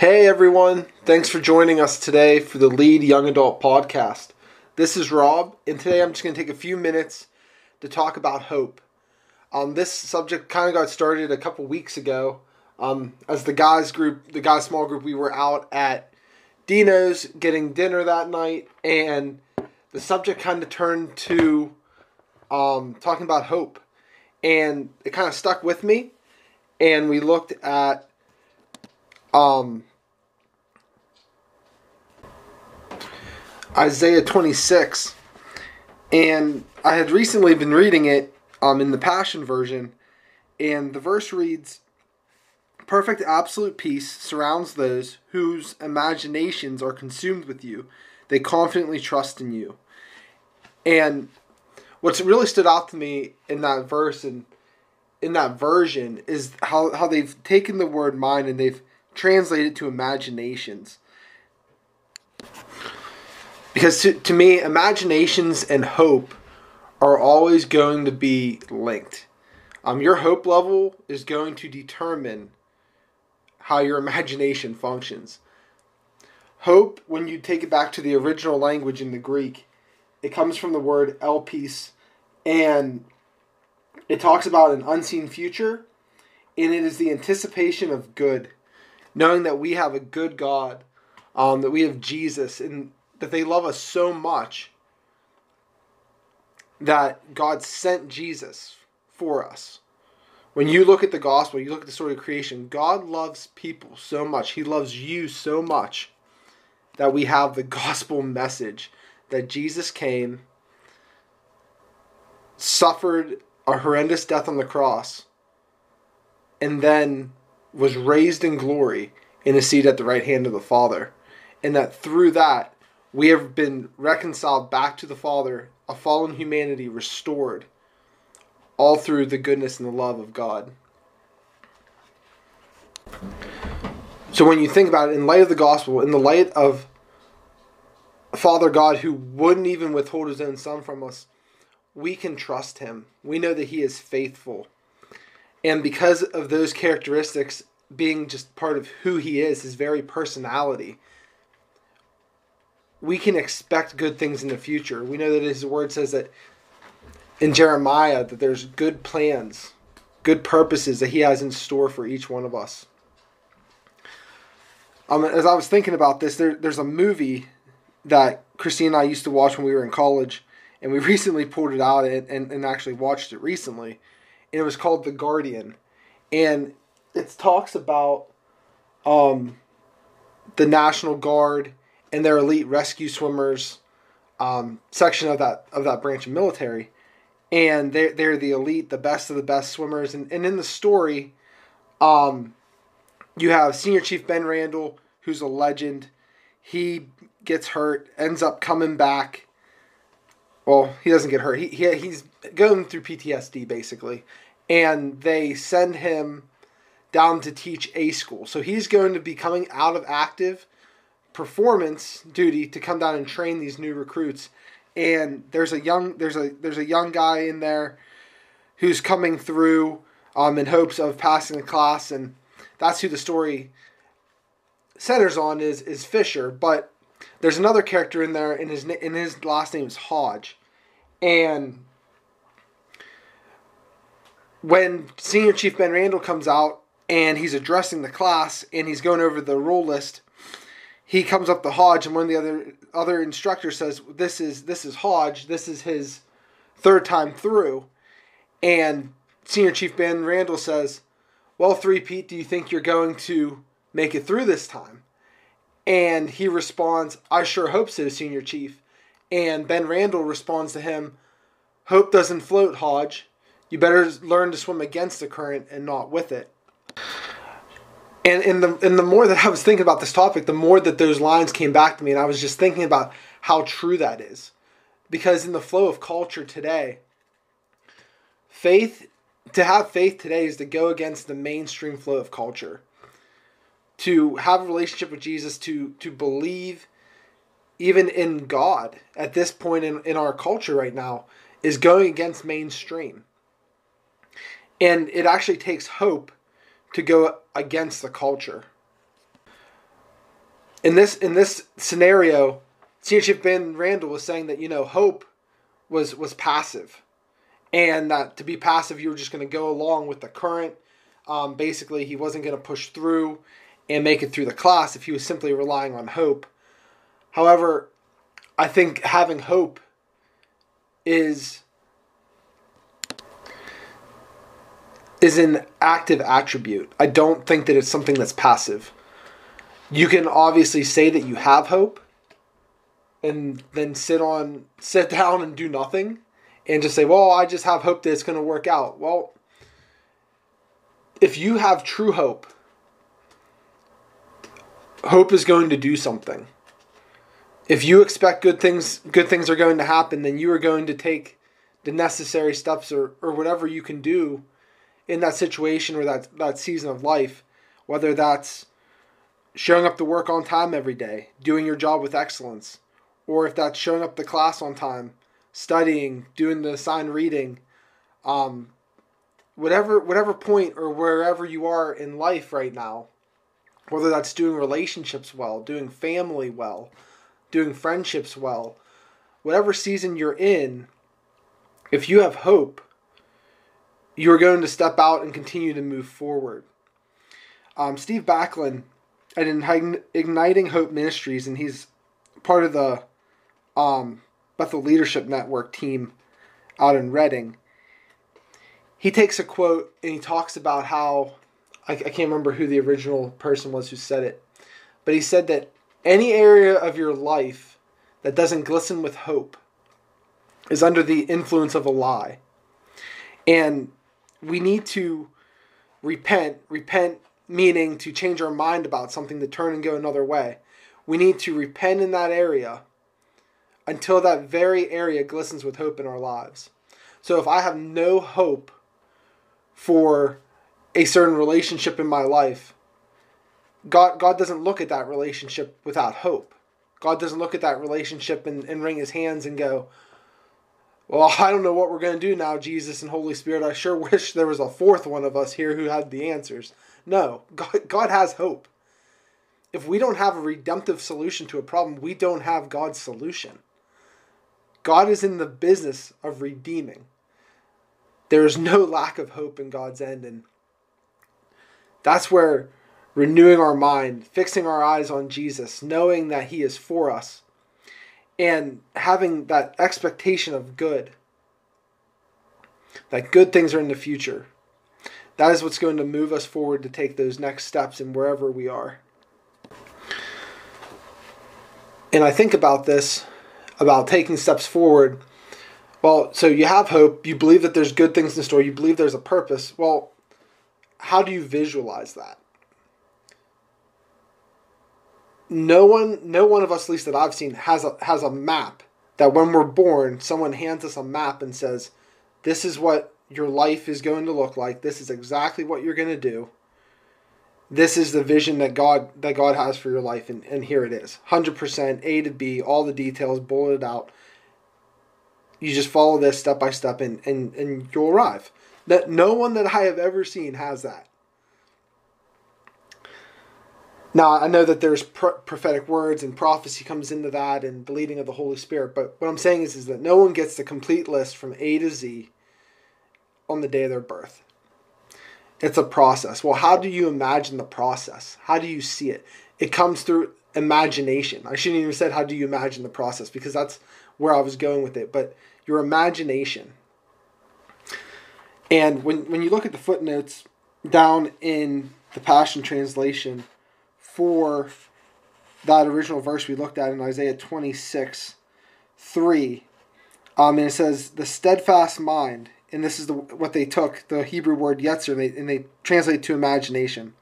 Hey everyone, thanks for joining us today for the Lead Young Adult Podcast. This is Rob, and today I'm just going to take a few minutes to talk about hope. Um, this subject kind of got started a couple weeks ago. Um, as the guys group, the guys small group, we were out at Dino's getting dinner that night, and the subject kind of turned to um, talking about hope, and it kind of stuck with me. And we looked at um, Isaiah 26. And I had recently been reading it um, in the Passion Version, and the verse reads Perfect absolute peace surrounds those whose imaginations are consumed with you. They confidently trust in you. And what's really stood out to me in that verse and in that version is how, how they've taken the word mind and they've translated it to imaginations. Because to, to me, imaginations and hope are always going to be linked. Um, your hope level is going to determine how your imagination functions. Hope, when you take it back to the original language in the Greek, it comes from the word elpis, and it talks about an unseen future, and it is the anticipation of good, knowing that we have a good God, um, that we have Jesus, and that they love us so much that God sent Jesus for us. When you look at the gospel, you look at the story of creation, God loves people so much. He loves you so much that we have the gospel message that Jesus came, suffered a horrendous death on the cross, and then was raised in glory in a seat at the right hand of the Father. And that through that, we have been reconciled back to the Father, a fallen humanity restored, all through the goodness and the love of God. So when you think about it, in light of the gospel, in the light of Father God who wouldn't even withhold his own son from us, we can trust him. We know that he is faithful. And because of those characteristics being just part of who he is, his very personality, we can expect good things in the future. We know that his word says that in Jeremiah that there's good plans, good purposes that he has in store for each one of us. Um, as I was thinking about this, there, there's a movie that Christine and I used to watch when we were in college, and we recently pulled it out and, and, and actually watched it recently. And it was called The Guardian. And it talks about um, the National Guard and their elite rescue swimmers um, section of that of that branch of military, and they're they're the elite, the best of the best swimmers. And, and in the story, um, you have Senior Chief Ben Randall, who's a legend. He gets hurt, ends up coming back. Well, he doesn't get hurt. He, he he's going through PTSD basically, and they send him down to teach A school. So he's going to be coming out of active performance duty to come down and train these new recruits. And there's a young there's a there's a young guy in there who's coming through um, in hopes of passing the class, and that's who the story centers on is is Fisher. But there's another character in there, and his and his last name is Hodge, and when Senior Chief Ben Randall comes out and he's addressing the class and he's going over the roll list he comes up to Hodge, and one of the other other instructors says, "This is this is Hodge. This is his third time through." And Senior Chief Ben Randall says, "Well, three Pete, do you think you're going to make it through this time?" And he responds, "I sure hope so, Senior Chief." And Ben Randall responds to him, "Hope doesn't float, Hodge. You better learn to swim against the current and not with it." And and the and the more that I was thinking about this topic, the more that those lines came back to me, and I was just thinking about how true that is, because in the flow of culture today, faith to have faith today is to go against the mainstream flow of culture. To have a relationship with Jesus, to to believe even in God at this point in, in our culture right now, is going against mainstream. And it actually takes hope to go against the culture. in this in this scenario, Senior Chief Ben Randall was saying that you know hope was was passive, and that to be passive you were just going to go along with the current. Um, basically, he wasn't going to push through and make it through the class if he was simply relying on hope. However, I think having hope is is an active attribute. I don't think that it's something that's passive. You can obviously say that you have hope and then sit on sit down and do nothing and just say, "Well, I just have hope that it's going to work out." Well, if you have true hope, hope is going to do something. If you expect good things good things are going to happen, then you are going to take the necessary steps or, or whatever you can do in that situation or that, that season of life, whether that's showing up to work on time every day, doing your job with excellence, or if that's showing up to class on time, studying, doing the assigned reading, um, whatever whatever point or wherever you are in life right now, whether that's doing relationships well, doing family well, doing friendships well, whatever season you're in, if you have hope, you are going to step out and continue to move forward. Um, Steve Backlund at Igniting Hope Ministries, and he's part of the um, Bethel Leadership Network team out in Redding. He takes a quote and he talks about how I, I can't remember who the original person was who said it, but he said that any area of your life that doesn't glisten with hope is under the influence of a lie. And we need to repent. Repent meaning to change our mind about something to turn and go another way. We need to repent in that area until that very area glistens with hope in our lives. So if I have no hope for a certain relationship in my life, God God doesn't look at that relationship without hope. God doesn't look at that relationship and, and wring his hands and go, well, I don't know what we're going to do now, Jesus and Holy Spirit. I sure wish there was a fourth one of us here who had the answers. No, God, God has hope. If we don't have a redemptive solution to a problem, we don't have God's solution. God is in the business of redeeming. There is no lack of hope in God's end. And that's where renewing our mind, fixing our eyes on Jesus, knowing that He is for us, and having that expectation of good, that good things are in the future. That is what's going to move us forward to take those next steps in wherever we are. And I think about this, about taking steps forward. Well, so you have hope, you believe that there's good things in store, you believe there's a purpose. Well, how do you visualize that? No one no one of us at least that I've seen has a has a map that when we're born someone hands us a map and says this is what your life is going to look like. This is exactly what you're going to do. This is the vision that God that God has for your life and, and here it is. 100% A to B all the details bulleted out. You just follow this step by step and and, and you'll arrive. That no one that I have ever seen has that now, I know that there's pro- prophetic words and prophecy comes into that and the leading of the Holy Spirit, but what I'm saying is, is that no one gets the complete list from A to Z on the day of their birth. It's a process. Well, how do you imagine the process? How do you see it? It comes through imagination. I shouldn't even said how do you imagine the process because that's where I was going with it, but your imagination. And when when you look at the footnotes down in the Passion Translation, for that original verse we looked at in Isaiah 26 3. Um, and it says, the steadfast mind, and this is the, what they took, the Hebrew word yetzer, and they, and they translate to imagination.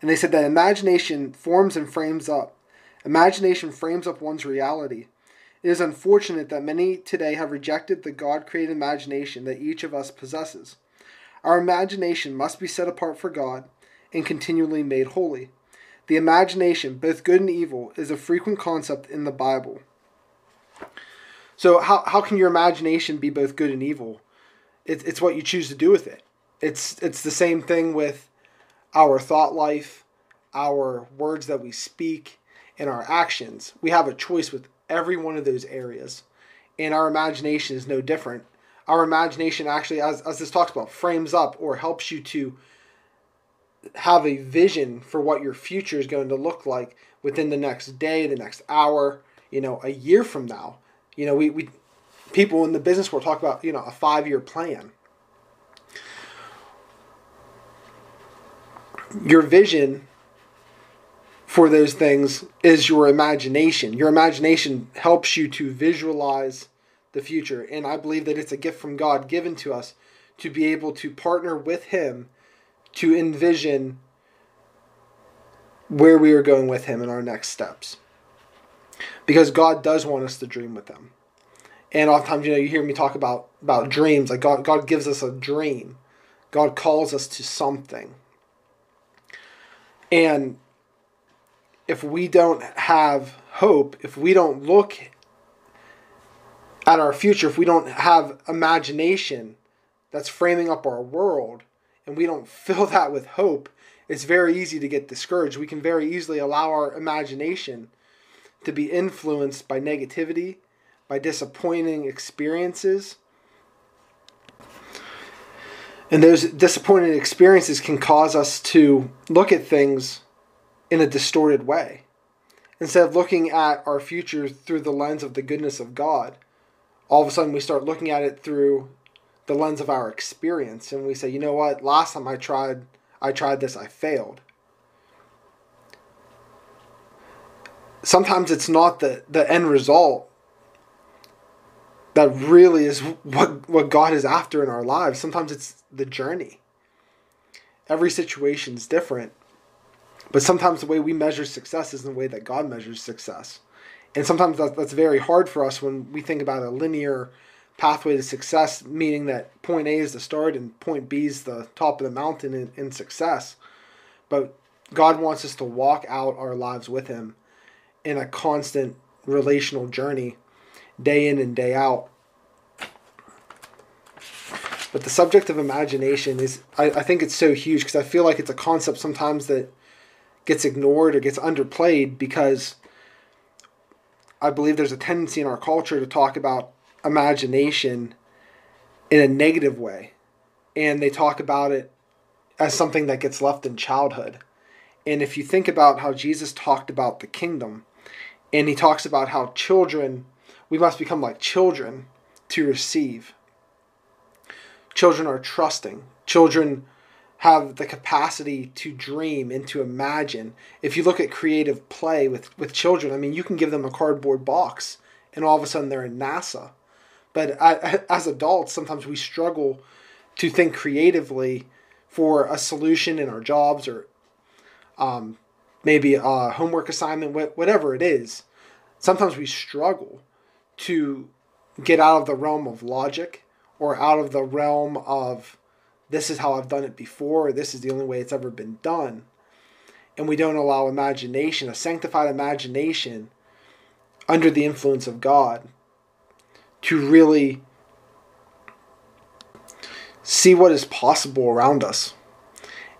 And they said that imagination forms and frames up. Imagination frames up one's reality. It is unfortunate that many today have rejected the God created imagination that each of us possesses. Our imagination must be set apart for God and continually made holy. The imagination, both good and evil, is a frequent concept in the Bible. So, how, how can your imagination be both good and evil? It, it's what you choose to do with it. It's, it's the same thing with our thought life, our words that we speak. and our actions. We have a choice with every one of those areas. And our imagination is no different. Our imagination actually, as, as this talks about, frames up or helps you to have a vision for what your future is going to look like within the next day, the next hour, you know, a year from now. You know, we, we people in the business world talk about, you know, a five year plan. Your vision for those things is your imagination. Your imagination helps you to visualize the future. And I believe that it's a gift from God given to us to be able to partner with Him to envision where we are going with Him in our next steps. Because God does want us to dream with Him. And oftentimes, you know, you hear me talk about, about dreams. Like God, God gives us a dream. God calls us to something. And if we don't have hope, if we don't look at our future, if we don't have imagination that's framing up our world, and we don't fill that with hope, it's very easy to get discouraged. We can very easily allow our imagination to be influenced by negativity, by disappointing experiences. And those disappointing experiences can cause us to look at things in a distorted way. Instead of looking at our future through the lens of the goodness of God, all of a sudden we start looking at it through the lens of our experience and we say, you know what, last time I tried I tried this, I failed. Sometimes it's not the, the end result that really is what, what God is after in our lives. Sometimes it's the journey. Every situation is different. But sometimes the way we measure success isn't the way that God measures success. And sometimes that, that's very hard for us when we think about a linear pathway to success, meaning that point A is the start and point B is the top of the mountain in, in success. But God wants us to walk out our lives with Him in a constant relational journey, day in and day out. But the subject of imagination is, I, I think it's so huge because I feel like it's a concept sometimes that gets ignored or gets underplayed because I believe there's a tendency in our culture to talk about imagination in a negative way. And they talk about it as something that gets left in childhood. And if you think about how Jesus talked about the kingdom, and he talks about how children, we must become like children to receive. Children are trusting. Children have the capacity to dream and to imagine. If you look at creative play with, with children, I mean, you can give them a cardboard box and all of a sudden they're in NASA. But I, as adults, sometimes we struggle to think creatively for a solution in our jobs or um, maybe a homework assignment, whatever it is. Sometimes we struggle to get out of the realm of logic or out of the realm of this is how I've done it before, or this is the only way it's ever been done. And we don't allow imagination, a sanctified imagination, under the influence of God, to really see what is possible around us.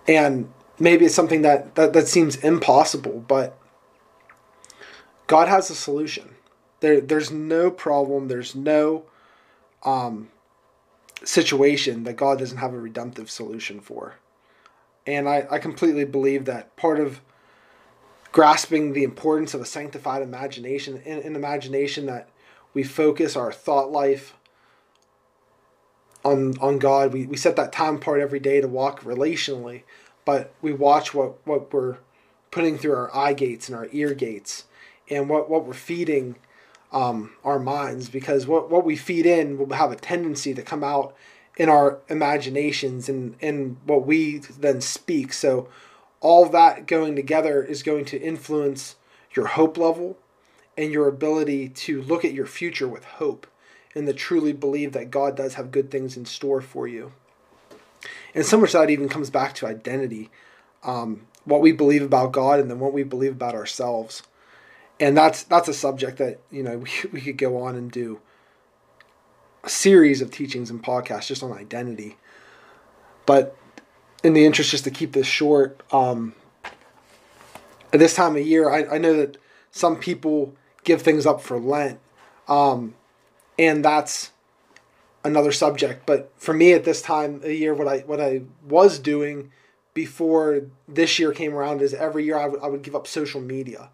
And maybe it's something that, that, that seems impossible, but God has a solution. There, there's no problem, there's no um, situation that God doesn't have a redemptive solution for. And I, I completely believe that part of grasping the importance of a sanctified imagination, an imagination that we focus our thought life on on God. We, we set that time apart every day to walk relationally, but we watch what, what we're putting through our eye gates and our ear gates and what, what we're feeding um, our minds because what, what we feed in will have a tendency to come out in our imaginations and, and what we then speak. So all that going together is going to influence your hope level and your ability to look at your future with hope and to truly believe that God does have good things in store for you. And so much that even comes back to identity, um, what we believe about God and then what we believe about ourselves and that's that's a subject that you know we, we could go on and do a series of teachings and podcasts just on identity but in the interest just to keep this short um, at this time of year I, I know that some people give things up for Lent. Um, and that's another subject. But for me at this time of year, what I what I was doing before this year came around is every year I would, I would give up social media.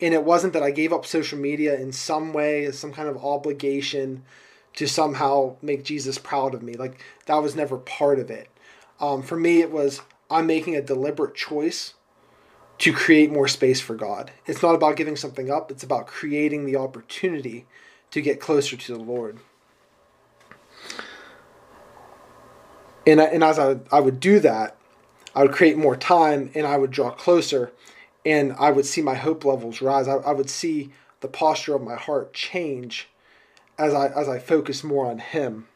And it wasn't that I gave up social media in some way as some kind of obligation to somehow make Jesus proud of me. Like that was never part of it. Um, for me, it was I'm making a deliberate choice to create more space for God. It's not about giving something up, it's about creating the opportunity to get closer to the Lord. And, and as I, I would do that, I would create more time and I would draw closer and I would see my hope levels rise. I, I would see the posture of my heart change as I as I focus more on Him.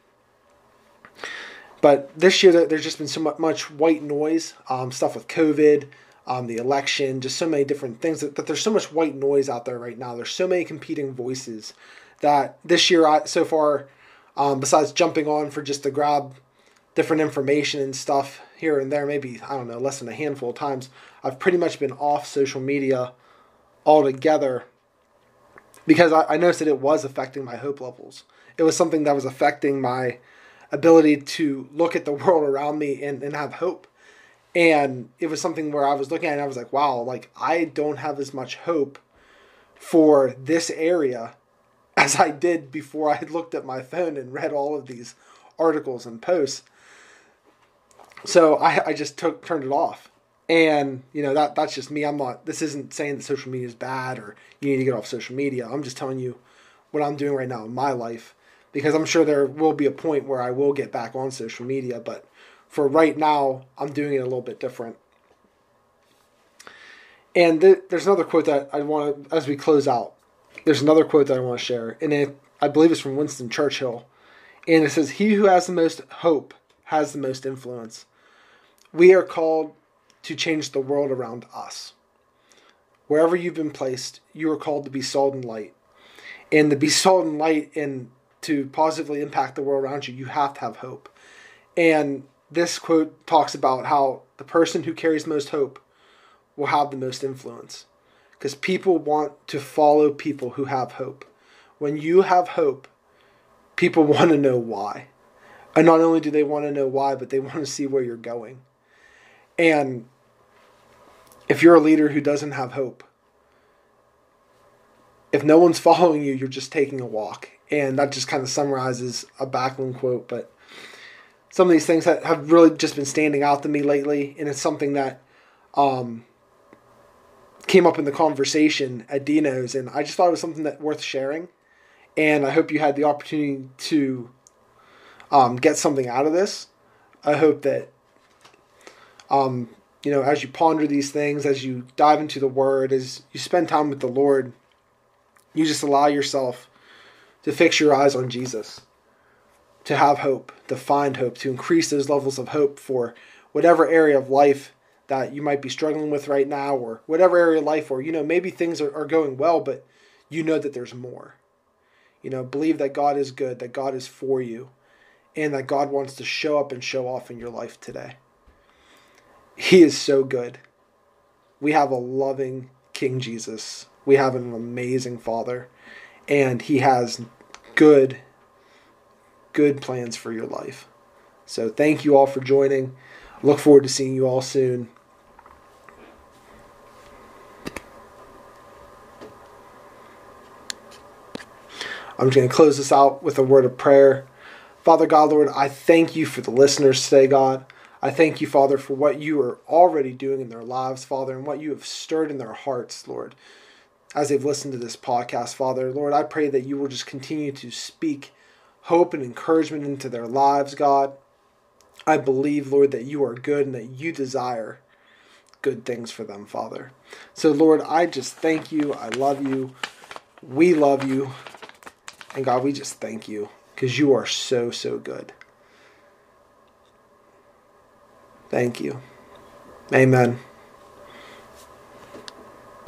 But this year, there's just been so much white noise, um, stuff with COVID, um, the election, just so many different things that, that, there's so much white noise out there right now. There's so many competing voices that this year, I, so far, um, besides jumping on for just to grab different information and stuff here and there, maybe, I don't know, less than a handful of times, I've pretty much been off social media altogether because I, I noticed that it was affecting my hope levels. It was something that was affecting my ability to look at the world around me and, and have hope. And it was something where I was looking at it and I was like, wow, like I don't have as much hope for this area as I did before I had looked at my phone and read all of these articles and posts. So I, I just took turned it off. And you know that that's just me. I'm not. This isn't saying that social media is bad or you need to get off social media. I'm just telling you what I'm doing right now in my life because I'm sure there will be a point where I will get back on social media. But for right now, I'm doing it a little bit different. And th- there's another quote that I want to, as we close out. There's another quote that I want to share, and it I believe it's from Winston Churchill, and it says, "He who has the most hope has the most influence." We are called to change the world around us. Wherever you've been placed, you are called to be salt and light. And to be salt and light and to positively impact the world around you, you have to have hope. And this quote talks about how the person who carries most hope will have the most influence. Because people want to follow people who have hope. When you have hope, people want to know why. And not only do they want to know why, but they want to see where you're going. And if you're a leader who doesn't have hope, if no one's following you, you're just taking a walk. And that just kind of summarizes a Backlund quote. But some of these things that have really just been standing out to me lately, and it's something that um, came up in the conversation at Dino's, and I just thought it was something that worth sharing. And I hope you had the opportunity to um, get something out of this. I hope that um, you know, as you ponder these things, as you dive into the Word, as you spend time with the Lord, you just allow yourself to fix your eyes on Jesus, to have hope, to find hope, to increase those levels of hope for whatever area of life that you might be struggling with right now, or whatever area of life, or, you know, maybe things are, are going well, but you know that there's more. You know, believe that God is good, that God is for you, and that God wants to show up and show off in your life today. He is so good. We have a loving King Jesus. We have an amazing Father. And He has good, good plans for your life. So thank you all for joining. Look forward to seeing you all soon. I'm just going to close this out with a word of prayer. Father God, Lord, I thank you for the listeners today, God. I thank you, Father, for what you are already doing in their lives, Father, and what you have stirred in their hearts, Lord, as they've listened to this podcast, Father. Lord, I pray that you will just continue to speak hope and encouragement into their lives, God. I believe, Lord, that you are good and that you desire good things for them, Father. So, Lord, I just thank you. I love you. We love you. And God, we just thank you because you are so, so good. Thank you. Amen.